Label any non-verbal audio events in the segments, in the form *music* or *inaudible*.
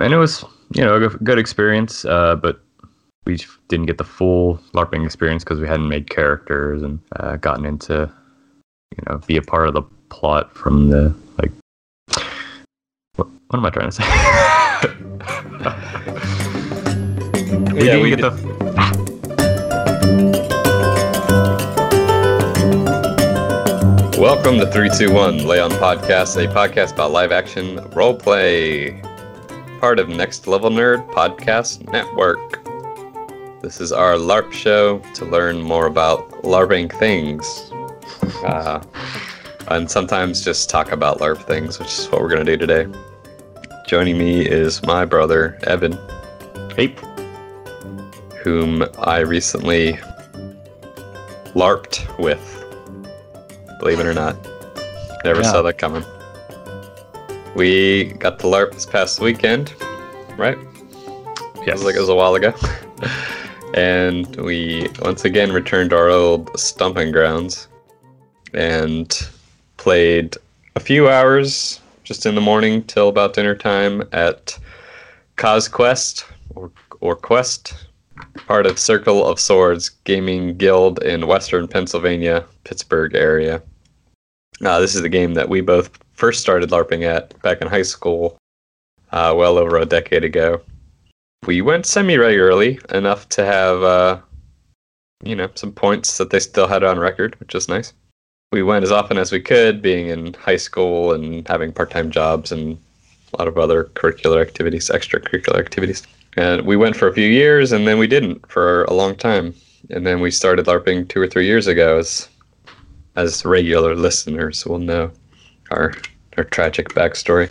and it was you know a good experience. Uh, but we didn't get the full LARPing experience because we hadn't made characters and uh, gotten into you know be a part of the plot from the like. What, what am I trying to say? *laughs* we Yeah, we get did- the *laughs* Welcome to 321 Leon Podcast, a podcast about live action role play, part of Next Level Nerd Podcast Network. This is our LARP show to learn more about LARPing things. *laughs* Uh, and sometimes just talk about LARP things, which is what we're going to do today. Joining me is my brother, Evan, Hey, whom I recently LARPed with. Believe it or not. Never Yeah. saw that coming. We got the LARP this past weekend, right? yes, Feels like it was a while ago. *laughs* and we once again returned to our old stomping grounds and played a few hours just in the morning till about dinner time at CosQuest or, or Quest, part of Circle of Swords Gaming Guild in Western Pennsylvania, Pittsburgh area. Uh, this is the game that we both first started LARPing at back in high school, uh, well over a decade ago we went semi regularly enough to have uh, you know some points that they still had on record, which is nice. We went as often as we could, being in high school and having part time jobs and a lot of other curricular activities, extracurricular activities. And we went for a few years, and then we didn't for a long time. And then we started LARPing two or three years ago, as as regular listeners will know our our tragic backstory.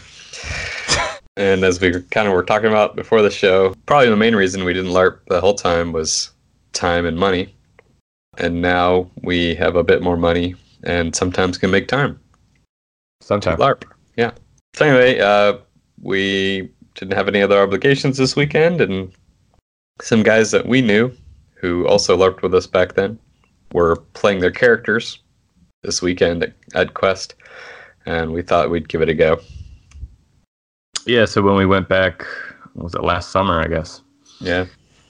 And as we kind of were talking about before the show, probably the main reason we didn't LARP the whole time was time and money. And now we have a bit more money and sometimes can make time Sometimes. LARP. Yeah. So anyway, uh, we didn't have any other obligations this weekend, and some guys that we knew who also LARPed with us back then were playing their characters this weekend at, at Quest, and we thought we'd give it a go. Yeah, so when we went back, was it last summer? I guess Yeah.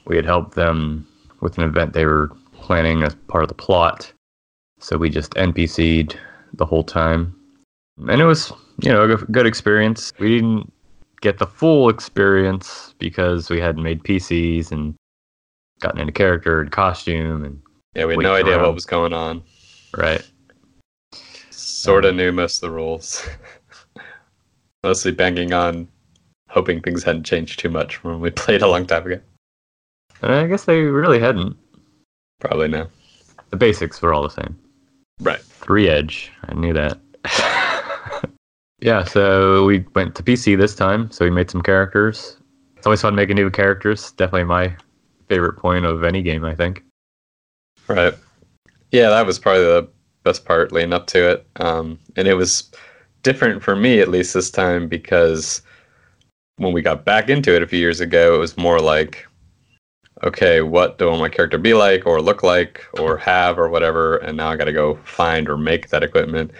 we had helped them with an event they were planning as part of the plot. So we just NPC'd the whole time, and it was you know a good experience. We didn't get the full experience because we hadn't made PCs and gotten into character and costume and Yeah, we had no idea around. what was going on. right. Sort of knew most of the rules. *laughs* Mostly banking on hoping things hadn't changed too much from when we *laughs* played a long time ago. And I guess they really hadn't. Probably no. The basics were all the same. Right. Three Edge. I knew that. *laughs* yeah, so we went to PC this time, so we made some characters. It's always fun making new characters. Definitely my favorite point of any game, I think. Right. Yeah, that was probably the best part leading up to it. Um, and it was different for me, at least this time, because when we got back into it a few years ago, it was more like, okay, what do I want my character be like, or look like, or have, or whatever. And now I got to go find or make that equipment.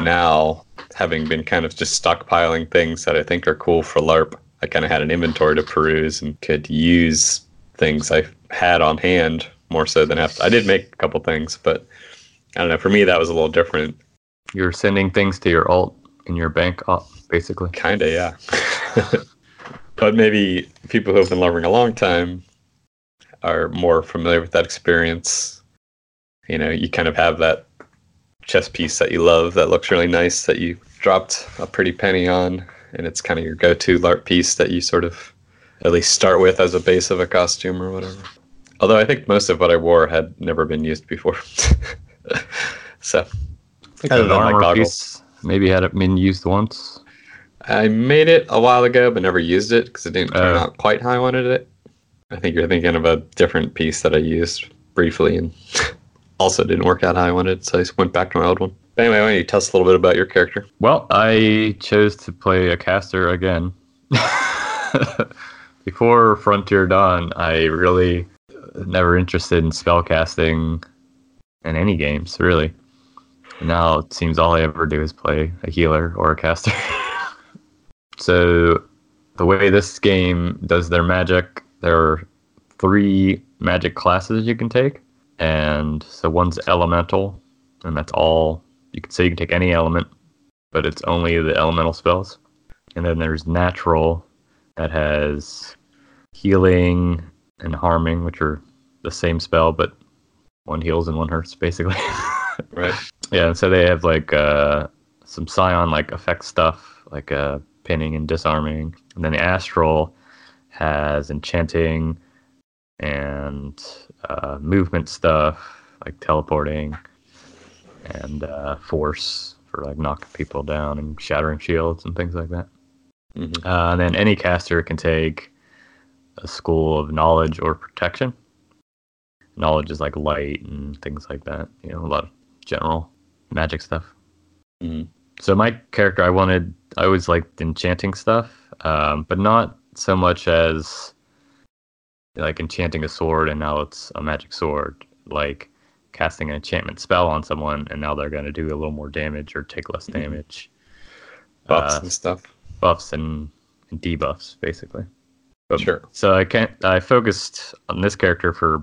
Now, having been kind of just stockpiling things that I think are cool for LARP, I kind of had an inventory to peruse and could use things I had on hand more so than have. I did make a couple things, but I don't know. For me, that was a little different. You're sending things to your alt in your bank, basically. Kinda, yeah. *laughs* but maybe people who have been loving a long time are more familiar with that experience. You know, you kind of have that chess piece that you love that looks really nice that you dropped a pretty penny on, and it's kind of your go-to LARP piece that you sort of at least start with as a base of a costume or whatever. Although I think most of what I wore had never been used before. *laughs* *laughs* so, Had other an than my armor goggles. piece. Maybe had it been used once. I made it a while ago, but never used it because it didn't turn Oh. out quite how I wanted it. I think you're thinking of a different piece that I used briefly and *laughs* also didn't work out how I wanted, so I just went back to my old one. But anyway, why don't you tell us a little bit about your character? Well, I chose to play a caster again. *laughs* Before Frontier Dawn, I really uh, never interested in spellcasting in any games, really. Now it seems all I ever do is play a healer or a caster. *laughs* so the way this game does their magic, there are three magic classes you can take, and so one's elemental, and that's all you can say. You can take any element, but it's only the elemental spells. And then there's natural, that has healing and harming, which are the same spell, but one heals and one hurts, basically. *laughs* Right. Yeah, and so they have like uh, some Scion like effect stuff, like uh, pinning and disarming. And then the Astral has enchanting and uh, movement stuff, like teleporting and uh, force for like knocking people down and shattering shields and things like that. Mhm. Uh, and then any caster can take a school of knowledge or protection. Knowledge is like light and things like that. You know, a lot of general magic stuff. Mhm. So my character, I wanted, I always liked enchanting stuff, um, but not so much as like enchanting a sword and now it's a magic sword. Like casting an enchantment spell on someone and now they're going to do a little more damage or take less Mhm. damage. Buffs Uh, and stuff. buffs and, and debuffs, basically. But- Sure. So I can't. I focused on this character for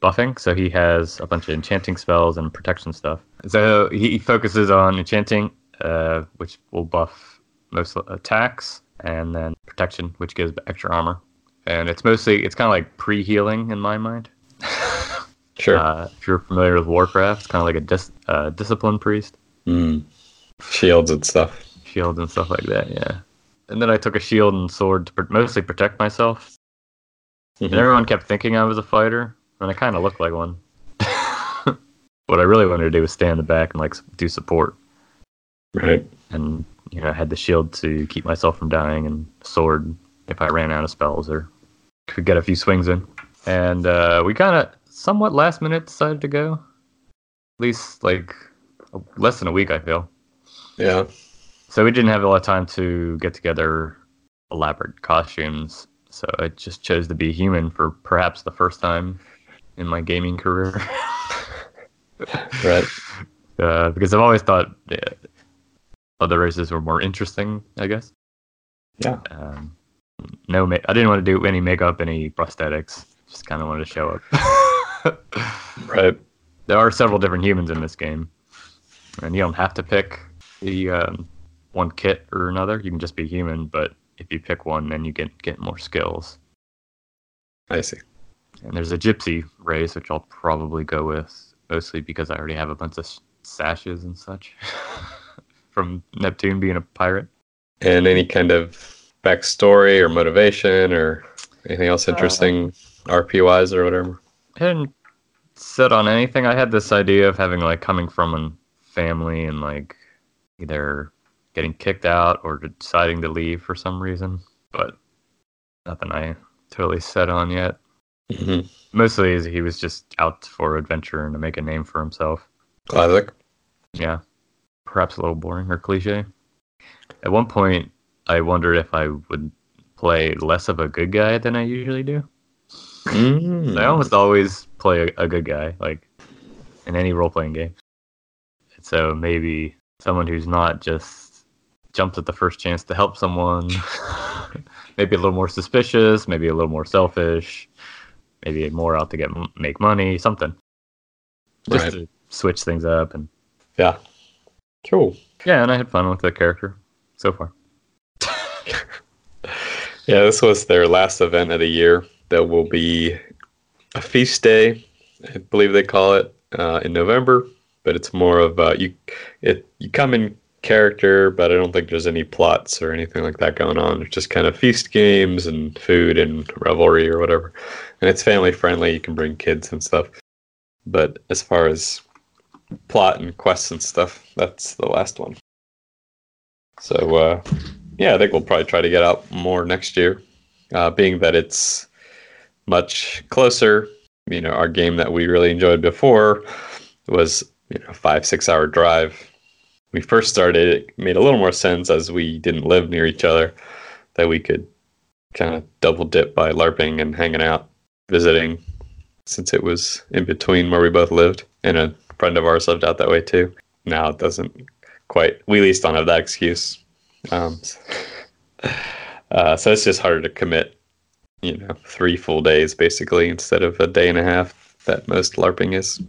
buffing. So he has a bunch of enchanting spells and protection stuff. So he focuses on enchanting, uh, which will buff most attacks, and then protection, which gives extra armor. And it's mostly it's kind of like pre-healing in my mind. *laughs* Sure. Uh, if you're familiar with Warcraft, it's kind of like a dis- uh, discipline priest. Mm. Shields and stuff. Shields and stuff like that. Yeah. And then I took a shield and sword to pr- mostly protect myself. Mhm. And everyone kept thinking I was a fighter, and I kind of looked like one. *laughs* what I really wanted to do was stand in the back and like do support, Right. and you know I had the shield to keep myself from dying, and sword if I ran out of spells or could get a few swings in. And uh, we kind of somewhat last minute decided to go. At least like less than a week, I feel. Yeah. So we didn't have a lot of time to get together elaborate costumes. So I just chose to be human for perhaps the first time in my gaming career. *laughs* Right. uh, because I've always thought uh, other races were more interesting, I guess. Yeah. Um, no, ma- I didn't want to do any makeup, any prosthetics. Just kind of wanted to show up. *laughs* Right. there are several different humans in this game, and you don't have to pick the um, one kit or another. You can just be human, but if you pick one, then you get get more skills. I see. And there's a gypsy race, which I'll probably go with, mostly because I already have a bunch of sashes and such *laughs* from Neptune being a pirate. And any kind of backstory or motivation or anything else uh, interesting, RP wise or whatever? I hadn't set on anything. I had this idea of having like coming from a family and like either getting kicked out or deciding to leave for some reason, but nothing I totally set on yet. Hmm Mostly he was just out for adventure and to make a name for himself. Classic. Yeah, perhaps a little boring or cliche. At one point, I wondered if I would play less of a good guy than I usually do. Mm. I almost always play a, a good guy, like in any role playing game. So maybe someone who's not just jumps at the first chance to help someone, *laughs* maybe a little more suspicious, maybe a little more selfish, maybe more out to get make money, something. Just Right. to switch things up and Yeah. Cool. yeah, and I had fun with the character so far. *laughs* Yeah, this was their last event of the year. There will be a feast day, I believe they call it, uh, in November. But it's more of uh, you. It you come in character, but I don't think there's any plots or anything like that going on. It's just kind of feast games and food and revelry or whatever. And it's family friendly. You can bring kids and stuff. But as far as plot and quests and stuff, that's the last one. So uh, yeah, I think we'll probably try to get out more next year, uh, being that it's much closer. You know, our game that we really enjoyed before was you know five six hour drive. We first started, it made a little more sense as we didn't live near each other that we could kind of double dip by LARPing and hanging out, visiting, since it was in between where we both lived, and a friend of ours lived out that way too. Now it doesn't quite. We at least don't have that excuse. Um, *laughs* Uh, so it's just harder to commit, you know, three full days basically instead of a day and a half that most LARPing is.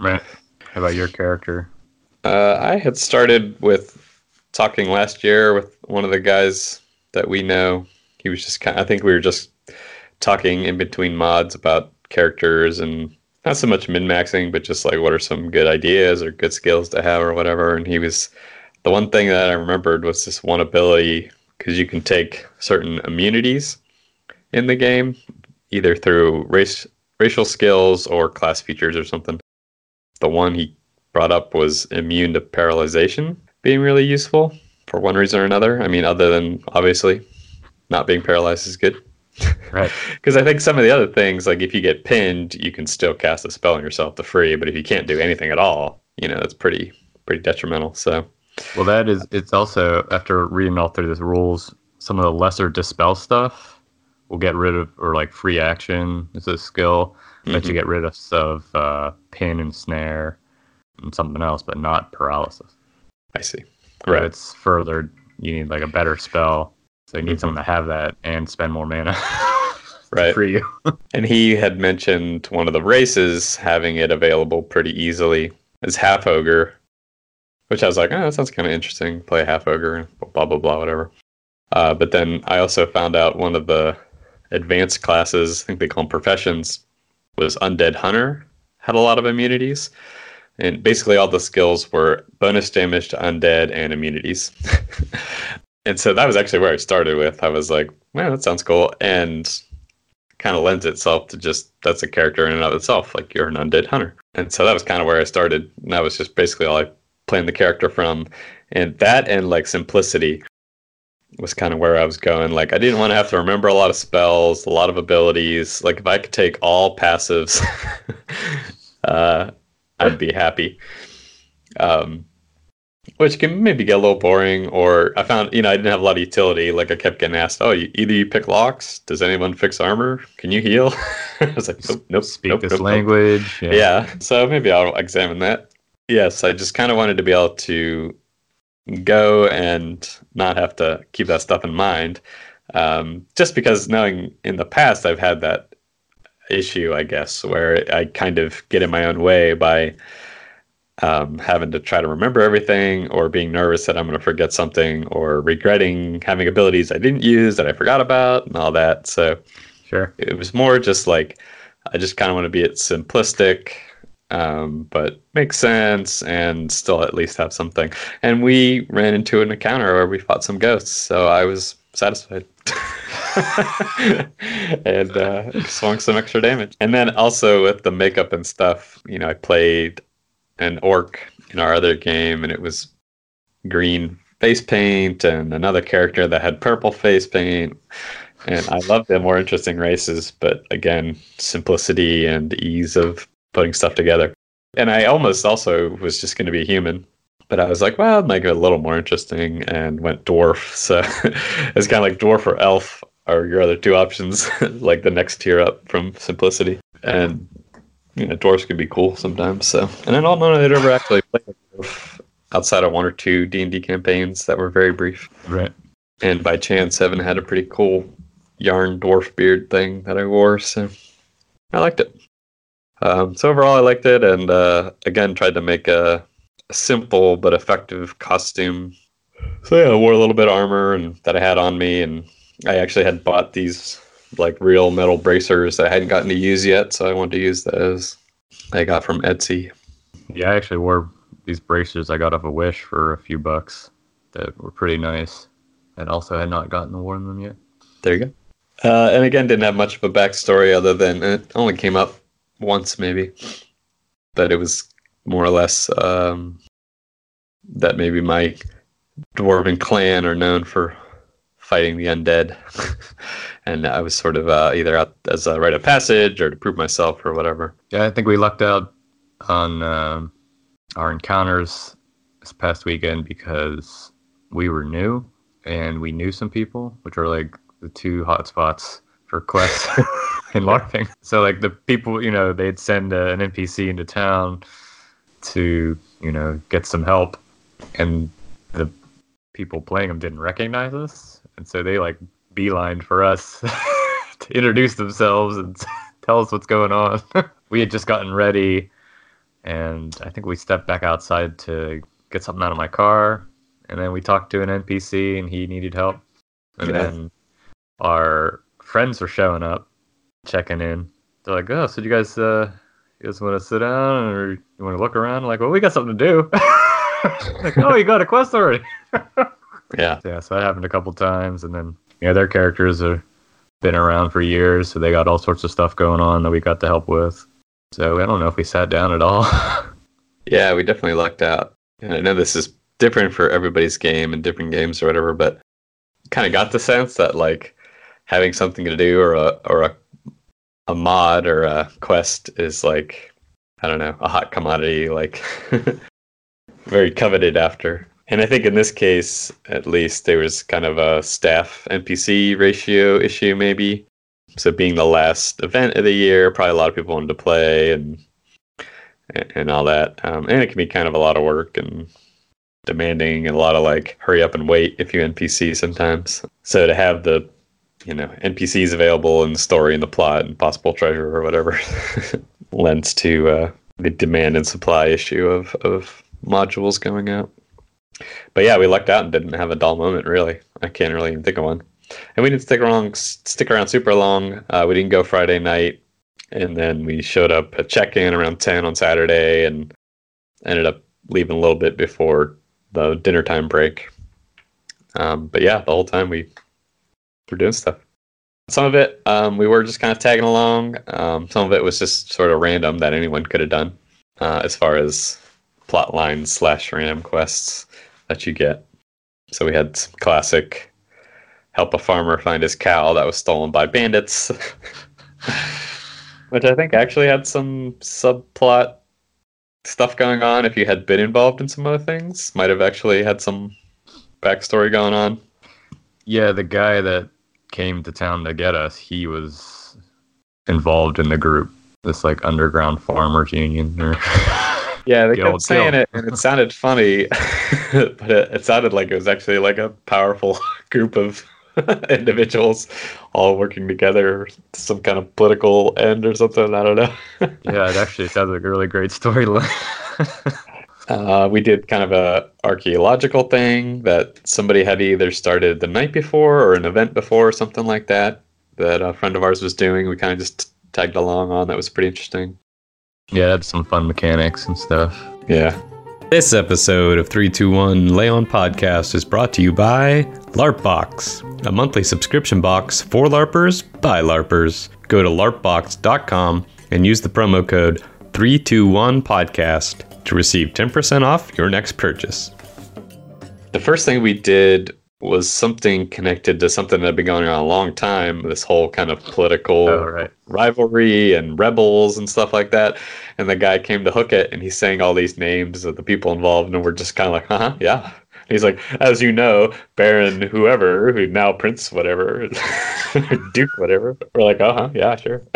Right. How about your character? Uh, I had started with talking last year with one of the guys that we know. He was just kind. I think we were just talking in between mods about characters and not so much min maxing, but just like what are some good ideas or good skills to have or whatever. And he was the one thing that I remembered was this one ability because you can take certain immunities in the game either through race racial skills or class features or something. The one he brought up was immune to paralyzation being really useful for one reason or another. I mean, other than obviously not being paralyzed is good. *laughs* Right. *laughs* Because I think some of the other things, like if you get pinned, you can still cast a spell on yourself to free. But if you can't do anything at all, you know, it's pretty pretty detrimental. So Well, that is. It's also after reading all through the rules, some of the lesser dispel stuff will get rid of, or like free action is a skill that you Mhm. get rid of, of uh, pin and snare and something else, but not paralysis. I see. Right. It's further. You need like a better spell, so you need Mhm. someone to have that and spend more mana. *laughs* Right. For you. *laughs* And he had mentioned one of the races having it available pretty easily as half ogre, which I was like, oh, that sounds kind of interesting. Play half ogre, blah blah blah, whatever. Uh, but then I also found out one of the advanced classes, I think they call them professions, was undead hunter. Had a lot of immunities, and basically all the skills were bonus damage to undead and immunities. *laughs* and so that was actually where I started with. I was like, well, that sounds cool, and kind of lends itself to just that's a character in and of itself. Like you're an undead hunter. And so that was kind of where I started. And that was just basically all I planned the character from. And that and like simplicity was kind of where I was going. Like I didn't want to have to remember a lot of spells, a lot of abilities. Like if I could take all passives, *laughs* uh, I'd be happy. Um, which can maybe get a little boring, or I found, you know, I didn't have a lot of utility. Like I kept getting asked, oh, you, either you pick locks, does anyone fix armor? Can you heal? *laughs* I was like, nope, nope, Speak nope, this nope, nope." language. Yeah. so maybe I'll examine that. Yes, I just kind of wanted to be able to go and not have to keep that stuff in mind. Um, just because knowing in the past I've had that issue, I guess, where I kind of get in my own way by um, having to try to remember everything or being nervous that I'm going to forget something or regretting having abilities I didn't use that I forgot about and all that. So Sure. it was more just like I just kind of want to be it simplistic, um, but make sense and still at least have something. And we ran into an encounter where we fought some ghosts, so I was satisfied. *laughs* and uh, swung some extra damage. And then also with the makeup and stuff, you know, I played an orc in our other game, and it was green face paint, and another character that had purple face paint and I love the more interesting races, but again, simplicity and ease of putting stuff together. And I almost also was just going to be human, but I was like, well, make it a little more interesting and went dwarf. *laughs* So it's kind of like dwarf or elf are your other two options, *laughs* like the next tier up from simplicity. And you know, dwarfs could be cool sometimes. So, and I don't know that I'd ever actually played dwarf outside of one or two D and D campaigns that were very brief Right. and by chance Evan had a pretty cool yarn dwarf beard thing that I wore, so I liked it. Um, so overall, I liked it, and uh, again tried to make a simple but effective costume. So yeah, I wore a little bit of armor and that I had on me, and I actually had bought these like real metal bracers that I hadn't gotten to use yet, so I wanted to use those. I got from Etsy. Yeah, I actually wore these bracers I got off a Wish for a few bucks that were pretty nice, and also had not gotten to wear them yet. There you go. Uh, and again, didn't have much of a backstory other than it only came up once, maybe. But it was more or less um, that maybe my dwarven clan are known for fighting the undead. *laughs* and I was sort of uh, either out as a rite of passage or to prove myself or whatever. Yeah, I think we lucked out on um, our encounters this past weekend because we were new and we knew some people, which are like the two hotspots for quests *laughs* in LARPing. So like the people, you know, they'd send uh, an NPC into town to, you know, get some help, and the people playing them didn't recognize us, and so they like beeline for us *laughs* to introduce themselves and *laughs* tell us what's going on. *laughs* we had just gotten ready, and I think we stepped back outside to get something out of my car, and then we talked to an NPC, and he needed help, and Yeah. then our friends were showing up, checking in. They're like, "Oh, so you guys, uh, you guys want to sit down or you want to look around?" Like, well, we got something to do. *laughs* like, oh, you got a quest already. *laughs* Yeah. Yeah, so that happened a couple times, and then you know their characters have been around for years, so they got all sorts of stuff going on that we got to help with. So I don't know if we sat down at all. *laughs* Yeah, we definitely lucked out. And I know this is different for everybody's game and different games or whatever, but kind of got the sense that like having something to do or a or a a mod or a quest is like I don't know, a hot commodity like *laughs* very coveted after. And I think in this case, at least, there was kind of a staff NPC ratio issue, maybe. So being the last event of the year, probably a lot of people wanted to play and and all that. Um, and it can be kind of a lot of work and demanding and a lot of like hurry up and wait if you NPC sometimes. So to have the you know NPCs available and the story and the plot and possible treasure or whatever *laughs* lends to uh, the demand and supply issue of of modules going out. But yeah, we lucked out and didn't have a dull moment really. I can't really even think of one. And we didn't stick around stick around super long. Uh, we didn't go Friday night and then we showed up at check-in around 10 on saturday and ended up leaving a little bit before the dinner time break um, but yeah the whole time we were doing stuff some of it um, we were just kind of tagging along um, some of it was just sort of random that anyone could have done uh, as far as plot lines slash random quests that you get so we had some classic help a farmer find his cow that was stolen by bandits *laughs* which I think actually had some subplot stuff going on. If you had been involved in some other things, might have actually had some backstory going on. yeah, the guy that came to town to get us, he was involved in the group, this like underground farmers union. Or *laughs* Yeah, they *laughs* Guild, kept saying guild. it, and it sounded funny, *laughs* but it, it sounded like it was actually like a powerful group of individuals all working together, some kind of political end or something. I don't know. yeah, it actually sounds like a really great storyline. Uh, we did kind of a archaeological thing that somebody had either started the night before or an event before or something like that that a friend of ours was doing. We kind of just tagged along on. That was pretty interesting. yeah, it had some fun mechanics and stuff. Yeah. This episode of 321 Leon Podcast is brought to you by LARPbox, a monthly subscription box for LARPers by LARPers. Go to larpbox.com and use the promo code 321podcast to receive 10% off your next purchase. The first thing we did was something connected to something that had been going on a long time this whole kind of political Oh, right. rivalry and rebels and stuff like that. And the guy came to hook it and he's saying all these names of the people involved, and we're just kind of like, uh huh, yeah. And he's like, as you know, Baron whoever, who now Prince whatever, *laughs* Duke whatever. We're like, uh huh, yeah, sure. *laughs*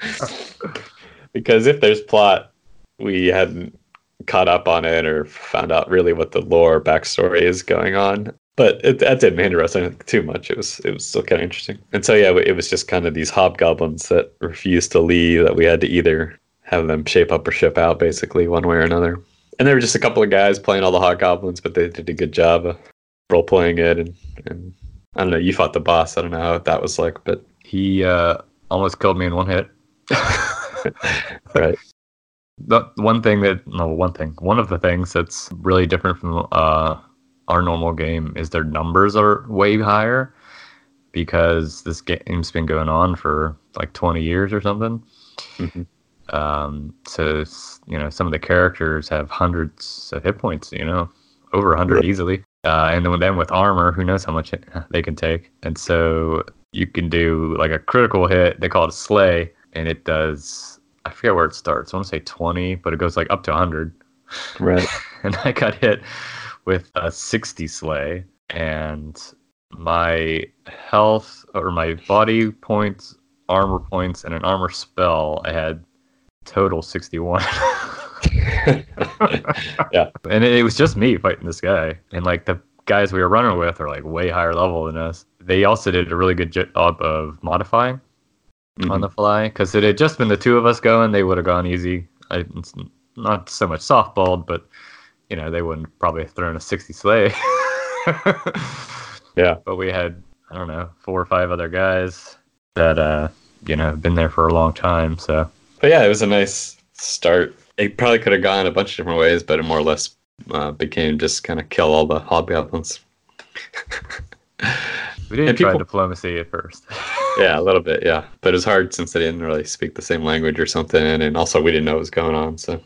*laughs* because if there's plot, we hadn't caught up on it or found out really what the lore backstory is going on. But it, that didn't hinder us too much. It was it was still kind of interesting. And so yeah, it was just kind of these hobgoblins that refused to leave that we had to either have them shape up or ship out, basically one way or another. And there were just a couple of guys playing all the hobgoblins, but they did a good job of role playing it. And, and I don't know, you fought the boss. I don't know how that was like, but He uh, almost killed me in one hit. *laughs* *laughs* right. the one thing that no one thing one of the things that's really different from uh our normal game is their numbers are way higher because this game's been going on for like 20 years or something Mhm. um so you know some of the characters have hundreds of hit points you know over 100 Right. easily uh and then, then with armor who knows how much *laughs* they can take and so you can do like a critical hit they call it a slay and it does I forget where it starts. I want to say 20, but it goes like up to 100. Right. *laughs* And I got hit with a 60 slay, and my health or my body points, armor points, and an armor spell, I had total 61. *laughs* yeah. *laughs* and it, it was just me fighting this guy. And like the guys we were running with are like way higher level than us. They also did a really good job of modifying Mm-hmm. on the fly because it had just been the two of us going. They would have gone easy. I, it's not so much softballed, but you know they wouldn't probably have thrown a sixty slay. *laughs* Yeah. but we had I don't know four or five other guys that uh you know have been there for a long time. So But yeah, it was a nice start. It probably could have gone a bunch of different ways, but it more or less uh, became just kind of kill all the hobgoblins. *laughs* we did And try diplomacy at first. *laughs* yeah, a little bit, yeah. But it was hard since they didn't really speak the same language or something, and also we didn't know what was going on. So,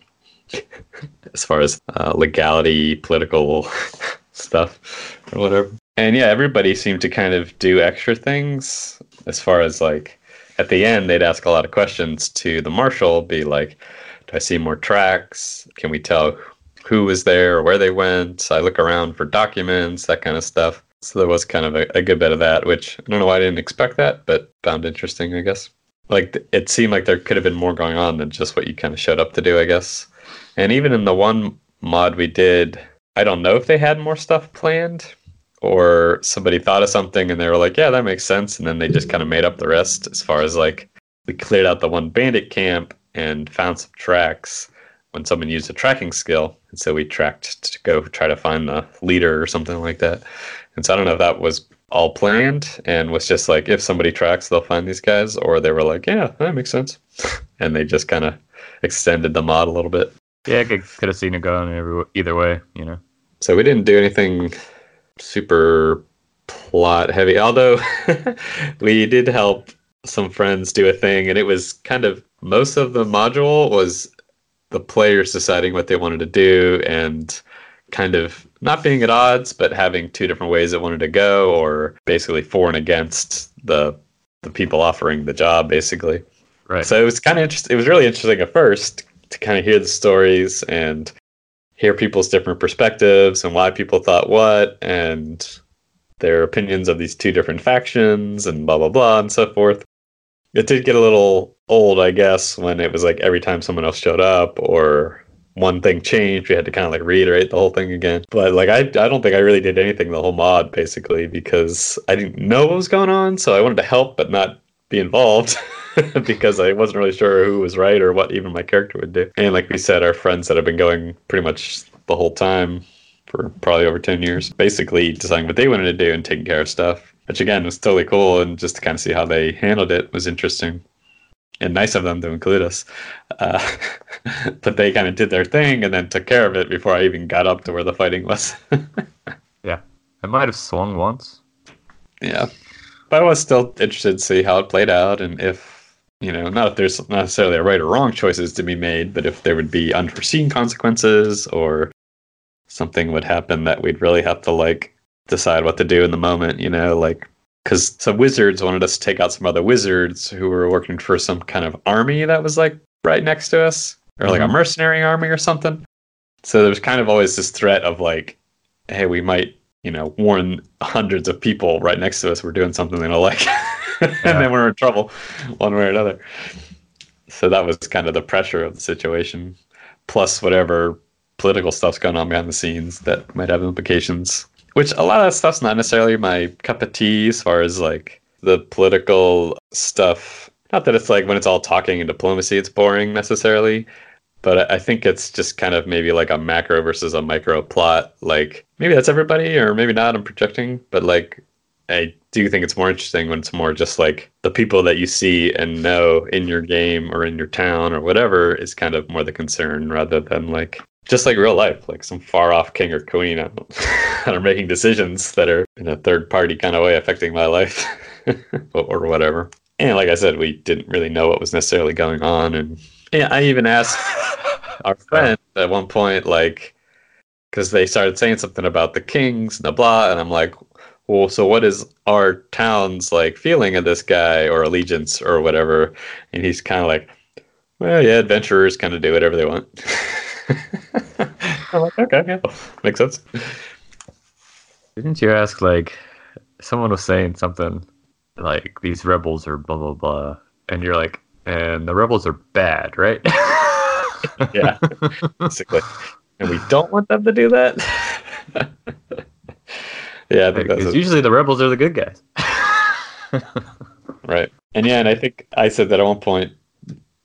*laughs* as far as uh, legality, political *laughs* stuff, or whatever. And yeah, everybody seemed to kind of do extra things as far as like at the end, they'd ask a lot of questions to the marshal, be like, Do I see more tracks? Can we tell who was there or where they went? I look around for documents, that kind of stuff. So there was kind of a, a good bit of that, which I don't know why I didn't expect that, but found interesting, I guess. Like it seemed like there could have been more going on than just what you kind of showed up to do, I guess. And even in the one mod we did, I don't know if they had more stuff planned or somebody thought of something and they were like, yeah, that makes sense. And then they just kind of made up the rest as far as like we cleared out the one bandit camp and found some tracks when someone used a tracking skill. And so we tracked to go try to find the leader or something like that. And so I don't know if that was all planned and was just like, if somebody tracks, they'll find these guys, or they were like, yeah, that makes sense. *laughs* and they just kind of extended the mod a little bit. yeah, I could, could have seen it going every, either way. You know. So we didn't do anything super plot heavy, although *laughs* we did help some friends do a thing, and it was kind of most of the module was the players deciding what they wanted to do and kind of not being at odds, but having two different ways it wanted to go, or basically for and against the the people offering the job, basically. Right. So it was kind of interesting. It was really interesting at first to kind of hear the stories and hear people's different perspectives and why people thought what and their opinions of these two different factions and blah blah blah and so forth. It did get a little old, I guess, when it was like every time someone else showed up or one thing changed, we had to kind of like reiterate the whole thing again. But like I I don't think I really did anything the whole mod basically because I didn't know what was going on, so I wanted to help but not be involved *laughs* because I wasn't really sure who was right or what even my character would do. And like we said, our friends that have been going pretty much the whole time for probably over 10 years, basically deciding what they wanted to do and taking care of stuff, which again was totally cool. And just to kind of see how they handled it was interesting and nice of them to include us. Uh, *laughs* but they kind of did their thing and then took care of it before I even got up to where the fighting was. *laughs* Yeah, I might have swung once. Yeah. But I was still interested to see how it played out and if, you know, not if there's necessarily a right or wrong choices to be made, but if there would be unforeseen consequences or something would happen that we'd really have to like decide what to do in the moment, you know, like because some wizards wanted us to take out some other wizards who were working for some kind of army that was like right next to us or like a Mhm. mercenary army or something. So there was kind of always this threat of like, hey, we might, you know, warn hundreds of people right next to us we're doing something they don't like. *laughs* and Yeah. then we're in trouble one way or another. So that was kind of the pressure of the situation, plus whatever political stuff's going on behind the scenes that might have implications. Which a lot of that stuff's not necessarily my cup of tea as far as like the political stuff. Not that it's like when it's all talking and diplomacy, it's boring necessarily, but I I think it's just kind of maybe like a macro versus a micro plot. Like maybe that's everybody, or maybe not. I'm projecting, but like I do think it's more interesting when it's more just like the people that you see and know in your game or in your town or whatever is kind of more the concern rather than like just like real life, like some far off king or queen that are *laughs* making decisions that are in a third party kind of way affecting my life *laughs* or or whatever. And like I said, we didn't really know what was necessarily going on. And yeah, I even asked *laughs* our friend at one point, like, because they started saying something about the kings and the blah, and I'm like, well, so what is our town's like feeling of this guy or allegiance or whatever? And he's kind of like, well, yeah, adventurers kind of do whatever they want. *laughs* I'm like, okay, yeah, makes sense. Didn't you ask like someone was saying something like these rebels are blah blah blah, and you're like, and the rebels are bad, right? *laughs* Yeah, basically. And we don't want them to do that. *laughs* Yeah, I think that's Because usually the rebels are the good guys. right. And yeah, and I think I said that at one point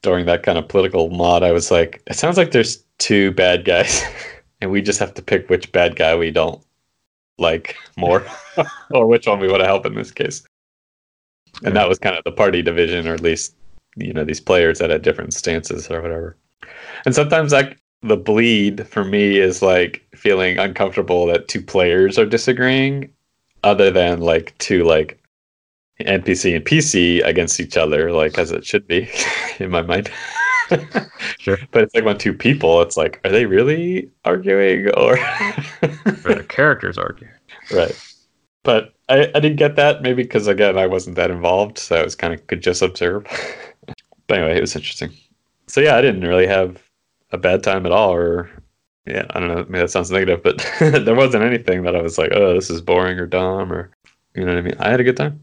during that kind of political mod, I was like, it sounds like there's two bad guys, *laughs* and we just have to pick which bad guy we don't like more, *laughs* or which one we want to help in this case. And that was kind of the party division, or at least you know these players that had different stances or whatever. And sometimes like the bleed for me is like feeling uncomfortable that two players are disagreeing, other than like two like NPC and PC against each other, like as it should be *laughs* in my mind. *laughs* Sure. But it's like when two people, it's like, are they really arguing or *laughs* Or the characters argue. right? But I, I didn't get that maybe because again I wasn't that involved, so I was kind of could just observe. *laughs* but anyway, it was interesting. So yeah, I didn't really have a bad time at all, or yeah, I don't know. Maybe that sounds negative, but there wasn't anything that I was like, oh, this is boring or dumb, or you know what I mean. I had a good time.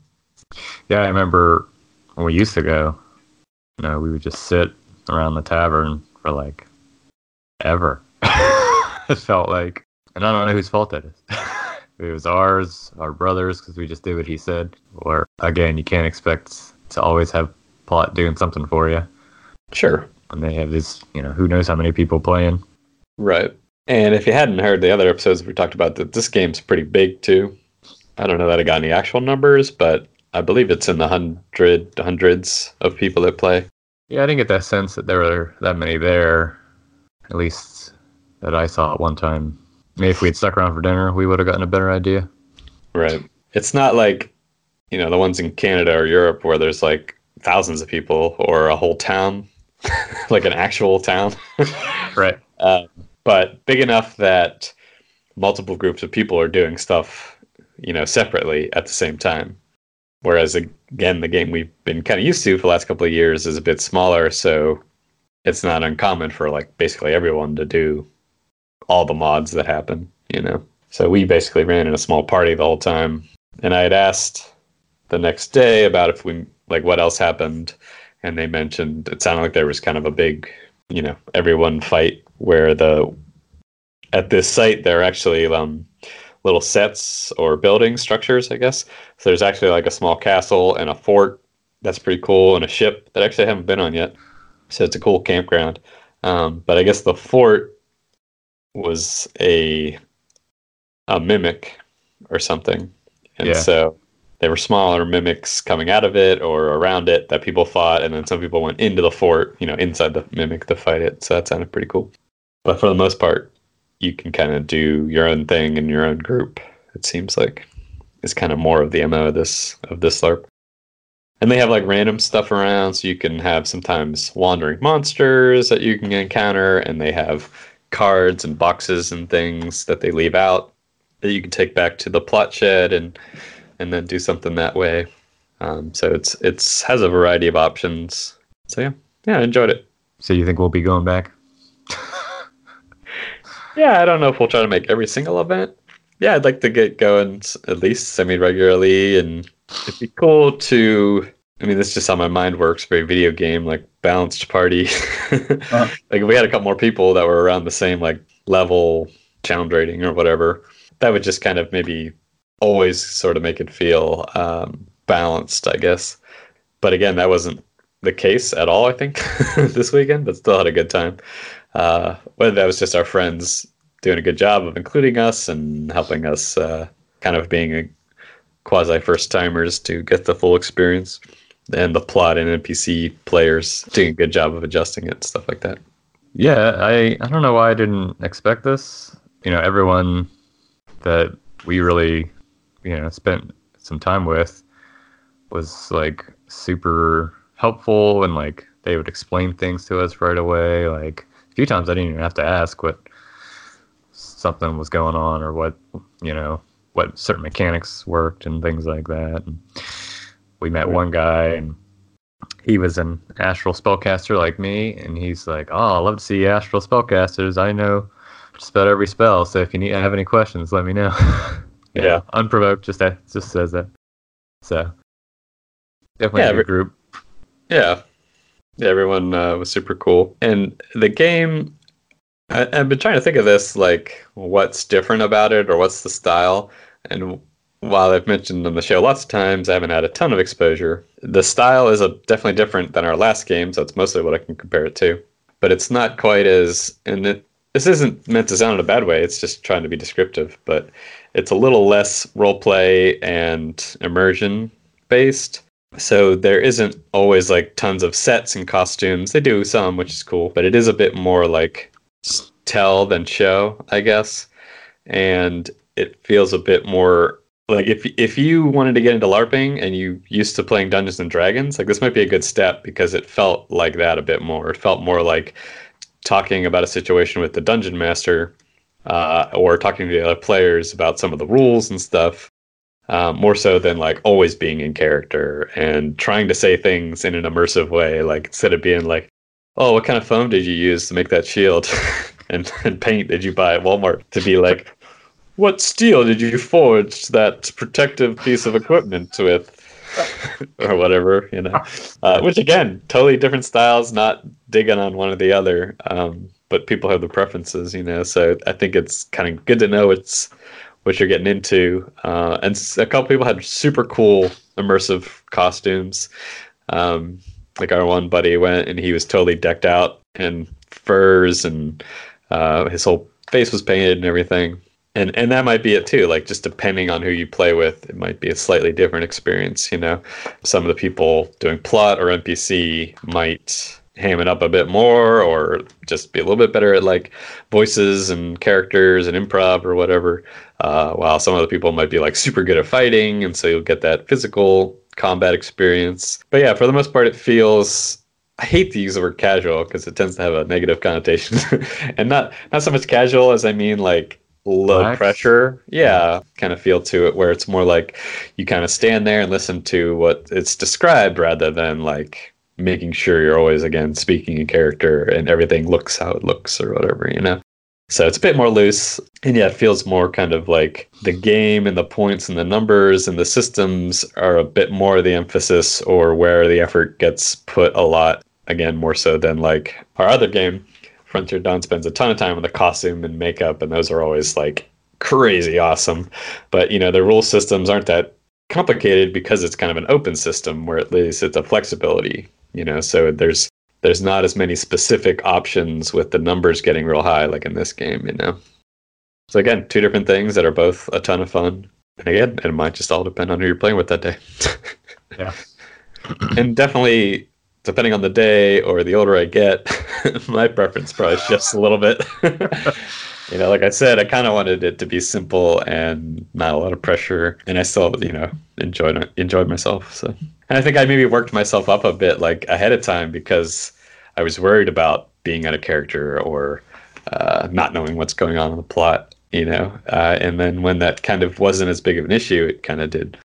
Yeah, I remember when we used to go, you know, we would just sit around the tavern for like ever. *laughs* it felt like, and I don't know whose fault that is. *laughs* it was ours, our brothers, because we just did what he said. Or again, you can't expect to always have plot doing something for you. Sure. And they have this, you know, who knows how many people playing. Right. And if you hadn't heard the other episodes, we talked about that this game's pretty big too. I don't know that I got any actual numbers, but I believe it's in the hundred hundreds of people that play. Yeah, I didn't get that sense that there were that many there, at least that I saw at one time. Maybe if we'd stuck around for dinner, we would have gotten a better idea. Right. It's not like, you know, the ones in Canada or Europe where there's like thousands of people or a whole town, *laughs* like an actual town. *laughs* Right. uh, but big enough that multiple groups of people are doing stuff, you know, separately at the same time. Whereas again, the game we've been kind of used to for the last couple of years is a bit smaller, so it's not uncommon for like basically everyone to do all the mods that happen, you know. So we basically ran in a small party the whole time, and I had asked the next day about if we like what else happened, and they mentioned it sounded like there was kind of a big, you know, everyone fight where the at this site there are actually um, little sets or building structures, I guess. So there's actually like a small castle and a fort that's pretty cool, and a ship that actually I haven't been on yet. So it's a cool campground. Um, but I guess the fort was a a mimic or something, and Yeah. so there were smaller mimics coming out of it or around it that people fought, and then some people went into the fort, you know, inside the mimic to fight it. So that sounded pretty cool. But for the most part, you can kind of do your own thing in your own group. It seems like it's kind of more of the mo of this of this LARP. And they have like random stuff around, so you can have sometimes wandering monsters that you can encounter, and they have cards and boxes and things that they leave out that you can take back to the plot shed and and then do something that way. Um, so it's it's has a variety of options. So yeah, yeah, I enjoyed it. So you think we'll be going back? Yeah, I don't know if we'll try to make every single event. Yeah, I'd like to get going at least semi regularly, and it'd be cool to. I mean, this is just how my mind works. Very video game, like balanced party. *laughs* Like if we had a couple more people that were around the same like level challenge rating or whatever, that would just kind of maybe always sort of make it feel um, balanced, I guess. But again, that wasn't the case at all. I think *laughs* this weekend, but still had a good time. Uh, whether that was just our friends doing a good job of including us and helping us, uh, kind of being a quasi first timers to get the full experience, and the plot and NPC players doing a good job of adjusting it, and stuff like that. Yeah, I I don't know why I didn't expect this. You know, everyone that we really, you know, spent some time with was like super helpful and like they would explain things to us right away. Like a few times I didn't even have to ask what something was going on or what, you know, what certain mechanics worked and things like that. And we met one guy and he was an astral spellcaster like me, and he's like, "Oh, I love to see astral spellcasters. I know just about every spell. So if you need have any questions, let me know." *laughs* Yeah. unprovoked, just that just says that. So definitely Yeah, a every- group. Yeah, yeah, everyone uh, was super cool, and the game. I, I've been trying to think of this, like what's different about it, or what's the style. And while I've mentioned on the show lots of times, I haven't had a ton of exposure. The style is a, definitely different than our last game, so that's mostly what I can compare it to. But it's not quite as, and it, this isn't meant to sound in a bad way. It's just trying to be descriptive, but it's a little less role play and immersion based. So there isn't always like tons of sets and costumes. They do some, which is cool, but it is a bit more like tell than show, I guess. And it feels a bit more like if if you wanted to get into LARPing and you used to playing Dungeons and Dragons, like this might be a good step because it felt like that a bit more. It felt more like talking about a situation with the dungeon master, uh, or talking to the other players about some of the rules and stuff. Um, more so than like always being in character and trying to say things in an immersive way. Like instead of being like, "Oh, what kind of foam did you use to make that shield?" *laughs* and, and paint did you buy at Walmart? To be like, what steel did you forge that protective piece of equipment with? *laughs* or whatever, you know. Uh, which again, totally different styles, not digging on one or the other. Um, but people have the preferences, you know. So I think it's kind of good to know it's what you're getting into. Uh, and a couple people had super cool immersive costumes. Um, like our one buddy went and he was totally decked out in furs and uh, his whole face was painted and everything and and that might be it too like just depending on who you play with it might be a slightly different experience you know some of the people doing plot or npc might ham it up a bit more or just be a little bit better at like voices and characters and improv or whatever. Uh, while some of the people might be like super good at fighting and so you'll get that physical combat experience. But yeah for the most part it feels I hate to use the word casual because it tends to have a negative connotation, *laughs* and not not so much casual as I mean like low Relax. pressure. Yeah. Kind of feel to it where it's more like you kind of stand there and listen to what it's described rather than like making sure you're always again speaking in character and everything looks how it looks or whatever you know so it's a bit more loose and yeah it feels more kind of like the game and the points and the numbers and the systems are a bit more the emphasis or where the effort gets put a lot again more so than like our other game Frontier Dawn spends a ton of time on the costume and makeup, and those are always like crazy awesome. But you know, the rule systems aren't that complicated because it's kind of an open system where at least it's a flexibility. You know, so there's there's not as many specific options with the numbers getting real high like in this game. You know, so again, two different things that are both a ton of fun. And again, it might just all depend on who you're playing with that day. *laughs* yeah. and definitely depending on the day or the older I get, *laughs* my preference probably shifts a little bit. *laughs* you know, like I said, I kind of wanted it to be simple and not a lot of pressure, and I still, you know, enjoyed enjoyed myself. So, and I think I maybe worked myself up a bit like ahead of time because I was worried about being out of character or uh, not knowing what's going on in the plot. You know, uh, and then when that kind of wasn't as big of an issue, it kind of did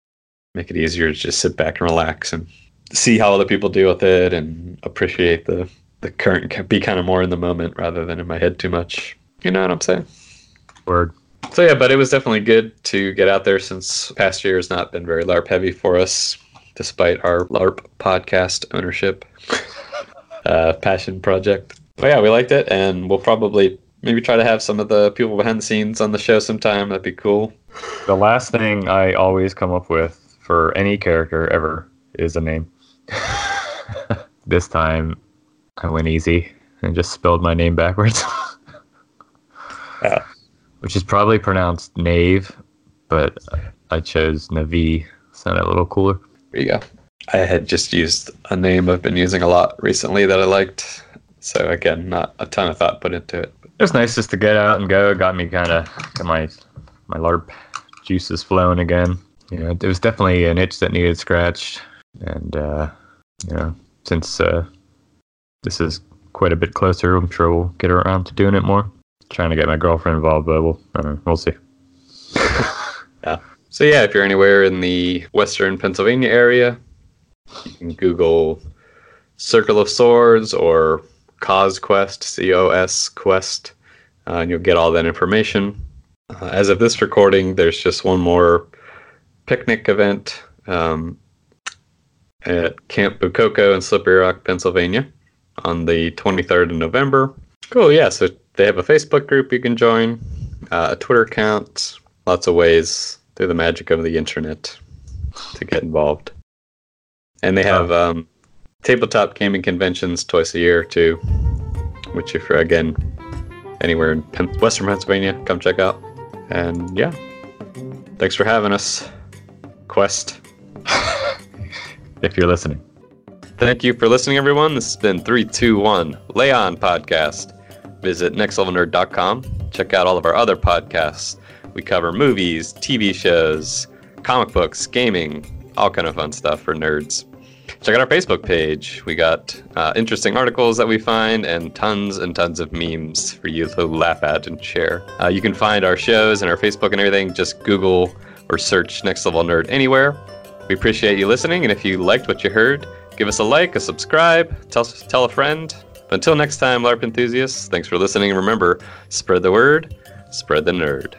make it easier to just sit back and relax and see how other people deal with it and appreciate the the current be kind of more in the moment rather than in my head too much. You know what I'm saying? Word. So yeah, but it was definitely good to get out there since past year has not been very LARP heavy for us, despite our LARP podcast ownership *laughs* uh, passion project. But yeah, we liked it, and we'll probably maybe try to have some of the people behind the scenes on the show sometime. That'd be cool. The last thing I always come up with for any character ever is a name. *laughs* this time I went easy and just spelled my name backwards. *laughs* yeah. Which is probably pronounced Nave, but I chose Navi. Sounded a little cooler. There you go. I had just used a name I've been using a lot recently that I liked. So again, not a ton of thought put into it. It was nice just to get out and go. It got me kind of got my my LARP juices flowing again. You know, it was definitely an itch that needed scratched, and uh, you know, since uh, this is quite a bit closer, I'm sure we'll get around to doing it more. Trying to get my girlfriend involved, but we'll know, we'll see. *laughs* yeah. So yeah, if you're anywhere in the Western Pennsylvania area, you can Google Circle of Swords or Cos Quest, C O S Quest, uh, and you'll get all that information. Uh, as of this recording, there's just one more picnic event um, at Camp Bucoco in Slippery Rock, Pennsylvania on the 23rd of November. Cool, yeah. So they have a Facebook group you can join, uh, a Twitter account, lots of ways through the magic of the internet to get involved. And they have um, tabletop gaming conventions twice a year too, which if you're again anywhere in Pen- Western Pennsylvania, come check out. And yeah, thanks for having us, Quest. *laughs* If you're listening. Thank you for listening, everyone. This has been 321 Lay On Podcast. Visit nextlevelnerd.com. Check out all of our other podcasts. We cover movies, TV shows, comic books, gaming, all kind of fun stuff for nerds. Check out our Facebook page. We got uh, interesting articles that we find and tons and tons of memes for you to laugh at and share. Uh, you can find our shows and our Facebook and everything. Just Google or search Next Level Nerd anywhere. We appreciate you listening, and if you liked what you heard, give us a like, a subscribe, tell, tell a friend. But until next time, LARP enthusiasts, thanks for listening, and remember, spread the word, spread the nerd.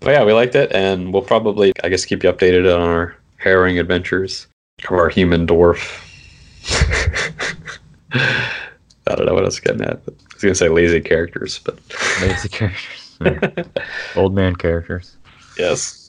But yeah, we liked it, and we'll probably, I guess, keep you updated on our harrowing adventures of our human dwarf. *laughs* I don't know what I was getting at. But I was gonna say lazy characters, but Lazy characters. Old man characters. *laughs* yes.